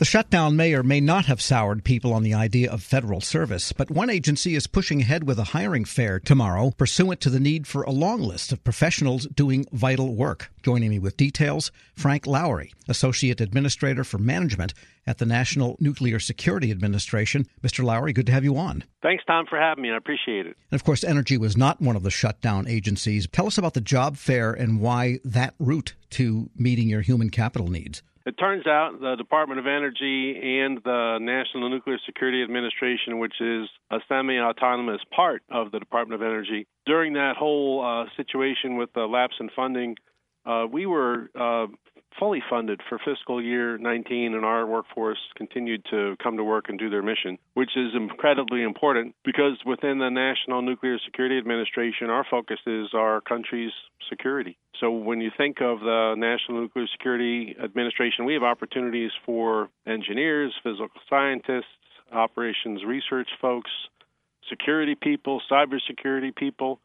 The shutdown may or may not have soured people on the idea of federal service, but one agency is pushing ahead with a hiring fair tomorrow, pursuant to the need for a long list of professionals doing vital work. Joining me with details, Frank Lowery, Associate Administrator for Management at the National Nuclear Security Administration. Mr. Lowery, good to have you on. Thanks, Tom, for having me. I appreciate it. And of course, Energy was not one of the shutdown agencies. Tell us about the job fair and why that route to meeting your human capital needs. It turns out the Department of Energy and the National Nuclear Security Administration, which is a semi autonomous part of the Department of Energy, during that whole uh, situation with the lapse in funding, uh, we were uh, fully funded for fiscal year 19, and our workforce continued to come to work and do their mission, which is incredibly important because within the National Nuclear Security Administration, our focus is our country's security. So when you think of the National Nuclear Security Administration, we have opportunities for engineers, physical scientists, operations research folks, security people, cybersecurity people,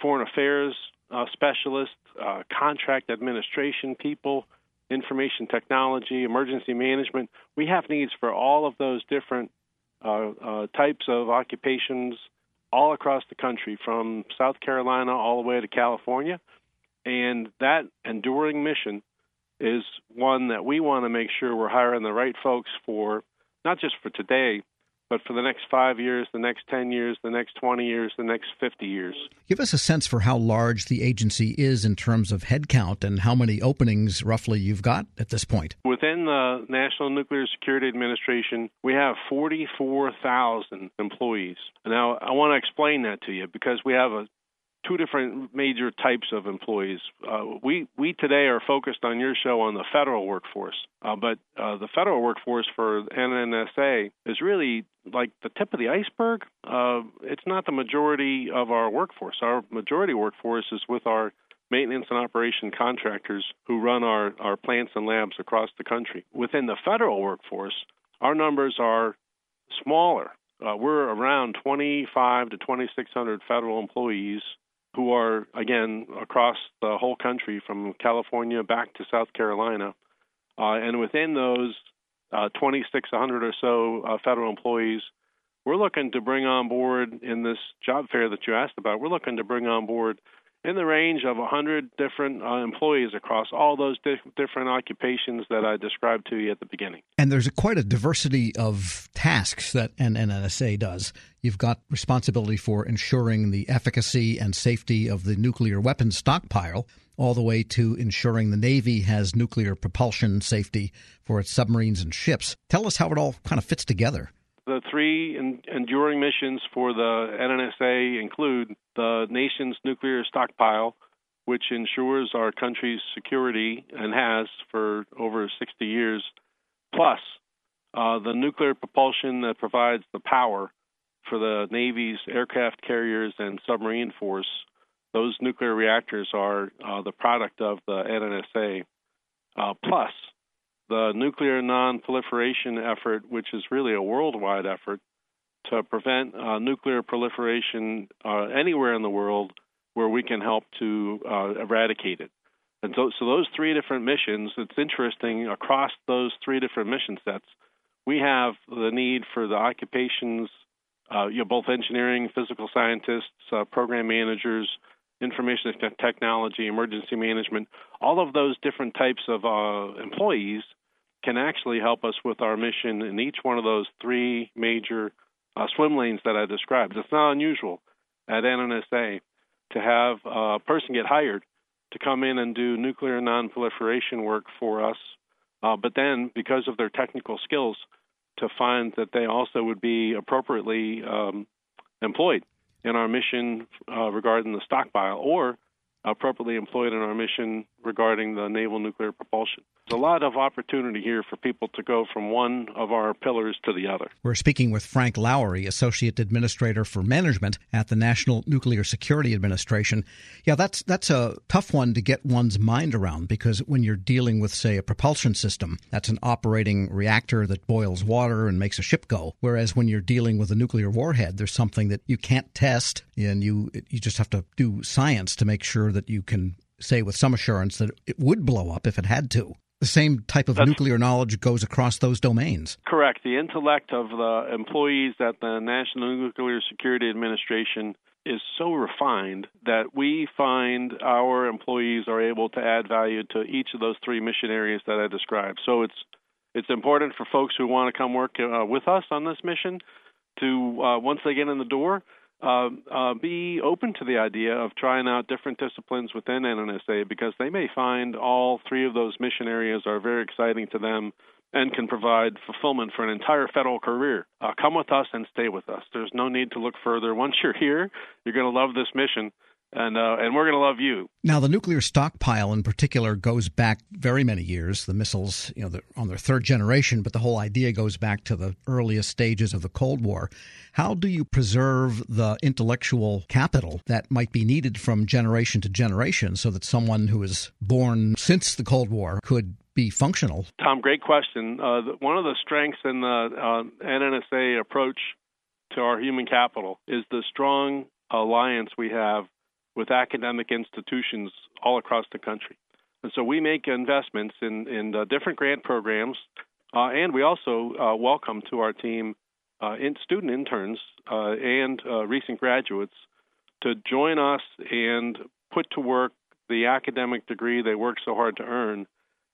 foreign affairs uh, specialists, uh, contract administration people, information technology, emergency management. We have needs for all of those different uh, uh, types of occupations all across the country, from South Carolina all the way to California. And that enduring mission is one that we want to make sure we're hiring the right folks for, not just for today, but for the next five years, the next 10 years, the next 20 years, the next 50 years. Give us a sense for how large the agency is in terms of headcount and how many openings roughly you've got at this point. Within the National Nuclear Security Administration, we have 44,000 employees. Now, I want to explain that to you because we have a two different major types of employees. Uh, we we today are focused on your show on the federal workforce, uh, but uh, the federal workforce for NNSA is really like the tip of the iceberg. Uh, it's not the majority of our workforce. Our majority workforce is with our maintenance and operation contractors who run our, our plants and labs across the country. Within the federal workforce, our numbers are smaller. Uh, we're around 25 to 2,600 federal employees who are, again, across the whole country from California back to South Carolina. Uh, and within those uh, 2,600 or so uh, federal employees, we're looking to bring on board in this job fair that you asked about, we're looking to bring on board in the range of 100 different uh, employees across all those di- different occupations that I described to you at the beginning. And there's a, quite a diversity of tasks that an NNSA does. You've got responsibility for ensuring the efficacy and safety of the nuclear weapons stockpile, all the way to ensuring the Navy has nuclear propulsion safety for its submarines and ships. Tell us how it all kind of fits together. The three enduring missions for the NNSA include the nation's nuclear stockpile, which ensures our country's security and has for over 60 years, plus uh, the nuclear propulsion that provides the power for the Navy's aircraft carriers and submarine force. Those nuclear reactors are uh, the product of the NNSA, uh, plus the nuclear non-proliferation effort, which is really a worldwide effort to prevent uh, nuclear proliferation uh, anywhere in the world where we can help to uh, eradicate it. And so, so those three different missions, it's interesting across those three different mission sets, we have the need for the occupations, uh, you know, both engineering, physical scientists, uh, program managers, information technology, emergency management, all of those different types of uh, employees can actually help us with our mission in each one of those three major uh, swim lanes that I described. It's not unusual at NNSA to have a person get hired to come in and do nuclear nonproliferation work for us, uh, but then because of their technical skills, to find that they also would be appropriately um, employed in our mission uh, regarding the stockpile or appropriately employed in our mission regarding the naval nuclear propulsion. There's a lot of opportunity here for people to go from one of our pillars to the other. We're speaking with Frank Lowery, Associate Administrator for Management at the National Nuclear Security Administration. Yeah, that's that's a tough one to get one's mind around because when you're dealing with say a propulsion system, that's an operating reactor that boils water and makes a ship go, whereas when you're dealing with a nuclear warhead, there's something that you can't test and you you just have to do science to make sure that you can say with some assurance that it would blow up if it had to. The same type of That's, nuclear knowledge goes across those domains. Correct. The intellect of the employees at the National Nuclear Security Administration is so refined that we find our employees are able to add value to each of those three mission areas that I described. So it's it's important for folks who want to come work uh, with us on this mission to uh, once they get in the door uh, uh, be open to the idea of trying out different disciplines within NNSA because they may find all three of those mission areas are very exciting to them and can provide fulfillment for an entire federal career. Uh, come with us and stay with us. There's no need to look further. Once you're here, you're going to love this mission and uh, and we're going to love you. Now, the nuclear stockpile in particular goes back very many years. The missiles, you know, on their third generation, but the whole idea goes back to the earliest stages of the Cold War. How do you preserve the intellectual capital that might be needed from generation to generation, so that someone who is born since the Cold War could be functional? Tom, great question. Uh, one of the strengths in the uh, NNSA approach to our human capital is the strong alliance we have with academic institutions all across the country. And so we make investments in, in uh, different grant programs, uh, and we also uh, welcome to our team uh, in student interns uh, and uh, recent graduates to join us and put to work the academic degree they work so hard to earn.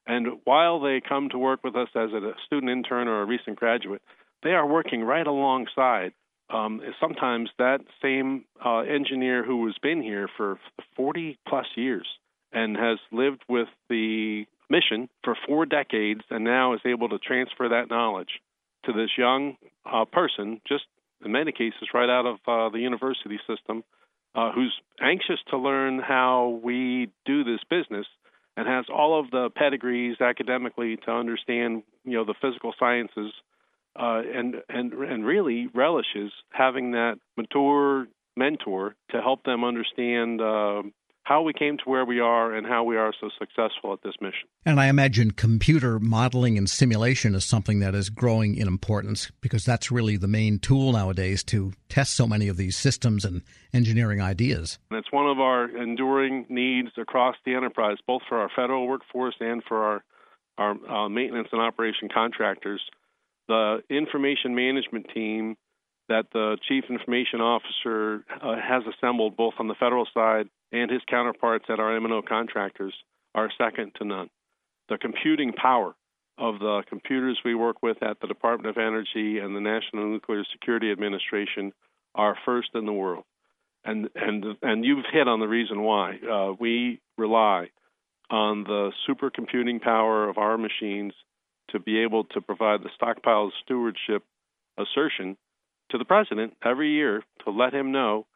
And while they come to work with us as a student intern or a recent graduate, they are working right alongside um, sometimes that same uh, engineer who has been here for 40 plus years and has lived with the mission for four decades and now is able to transfer that knowledge to this young uh, person, just in many cases right out of uh, the university system, uh, who's anxious to learn how we do this business and has all of the pedigrees academically to understand, you know, the physical sciences uh, and and and really relishes having that mature mentor to help them understand uh, how we came to where we are and how we are so successful at this mission. And I imagine computer modeling and simulation is something that is growing in importance because that's really the main tool nowadays to test so many of these systems and engineering ideas. And it's one of our enduring needs across the enterprise, both for our federal workforce and for our our uh, maintenance and operation contractors the information management team that the chief information officer uh, has assembled both on the federal side and his counterparts at our M&O contractors are second to none. The computing power of the computers we work with at the Department of Energy and the National Nuclear Security Administration are first in the world. And and and you've hit on the reason why. Uh, we rely on the supercomputing power of our machines to be able to provide the stockpile stewardship assertion to the president every year to let him know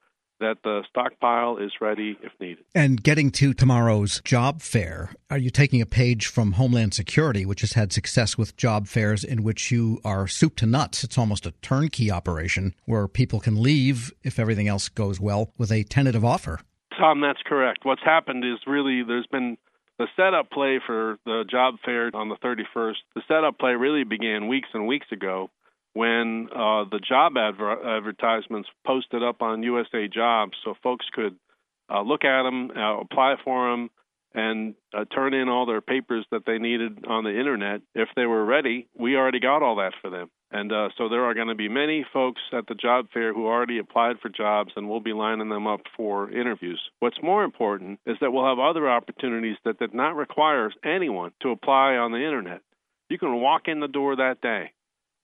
that the stockpile is ready if needed. And getting to tomorrow's job fair, are you taking a page from Homeland Security, which has had success with job fairs in which you are soup to nuts? It's almost a turnkey operation where people can leave, if everything else goes well, with a tentative offer. Tom, that's correct. What's happened is really there's been the setup play for the job fair on the 31st, the setup play really began weeks and weeks ago when uh, the job adver- advertisements posted up on USA Jobs so folks could uh, look at them, uh, apply for them, and uh, turn in all their papers that they needed on the internet. If they were ready, we already got all that for them. And uh, so there are going to be many folks at the job fair who already applied for jobs, and we'll be lining them up for interviews. What's more important is that we'll have other opportunities that did not require anyone to apply on the internet. You can walk in the door that day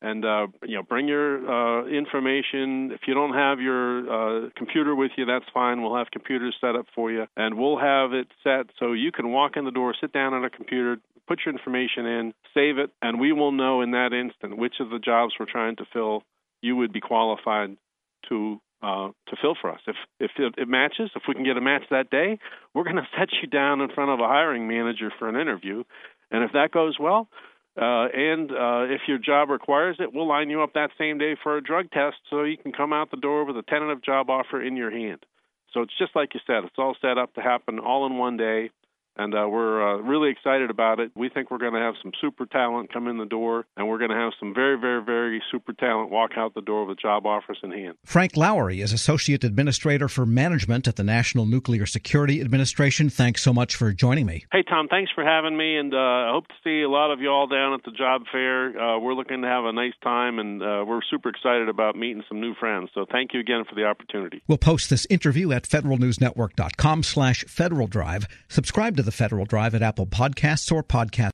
and uh, you know bring your uh, information. If you don't have your uh, computer with you, that's fine. We'll have computers set up for you, and we'll have it set so you can walk in the door, sit down on a computer, put your information in, save it, and we will know in that instant which of the jobs we're trying to fill you would be qualified to uh, to fill for us. If if it, matches, if we can get a match that day, we're going to set you down in front of a hiring manager for an interview, and if that goes well, uh, and uh, if your job requires it, we'll line you up that same day for a drug test so you can come out the door with a tentative job offer in your hand. So it's just like you said, it's all set up to happen all in one day. And uh, we're uh, really excited about it. We think we're going to have some super talent come in the door, and we're going to have some very, very, very super talent walk out the door with a job offers in hand. Frank Lowery is Associate Administrator for Management at the National Nuclear Security Administration. Thanks so much for joining me. Hey, Tom, thanks for having me, and uh, I hope to see a lot of you all down at the job fair. Uh, we're looking to have a nice time, and uh, we're super excited about meeting some new friends. So thank you again for the opportunity. We'll post this interview at federalnewsnetwork.com slash Federal Drive. Subscribe to the Federal Drive at Apple Podcasts or Podcast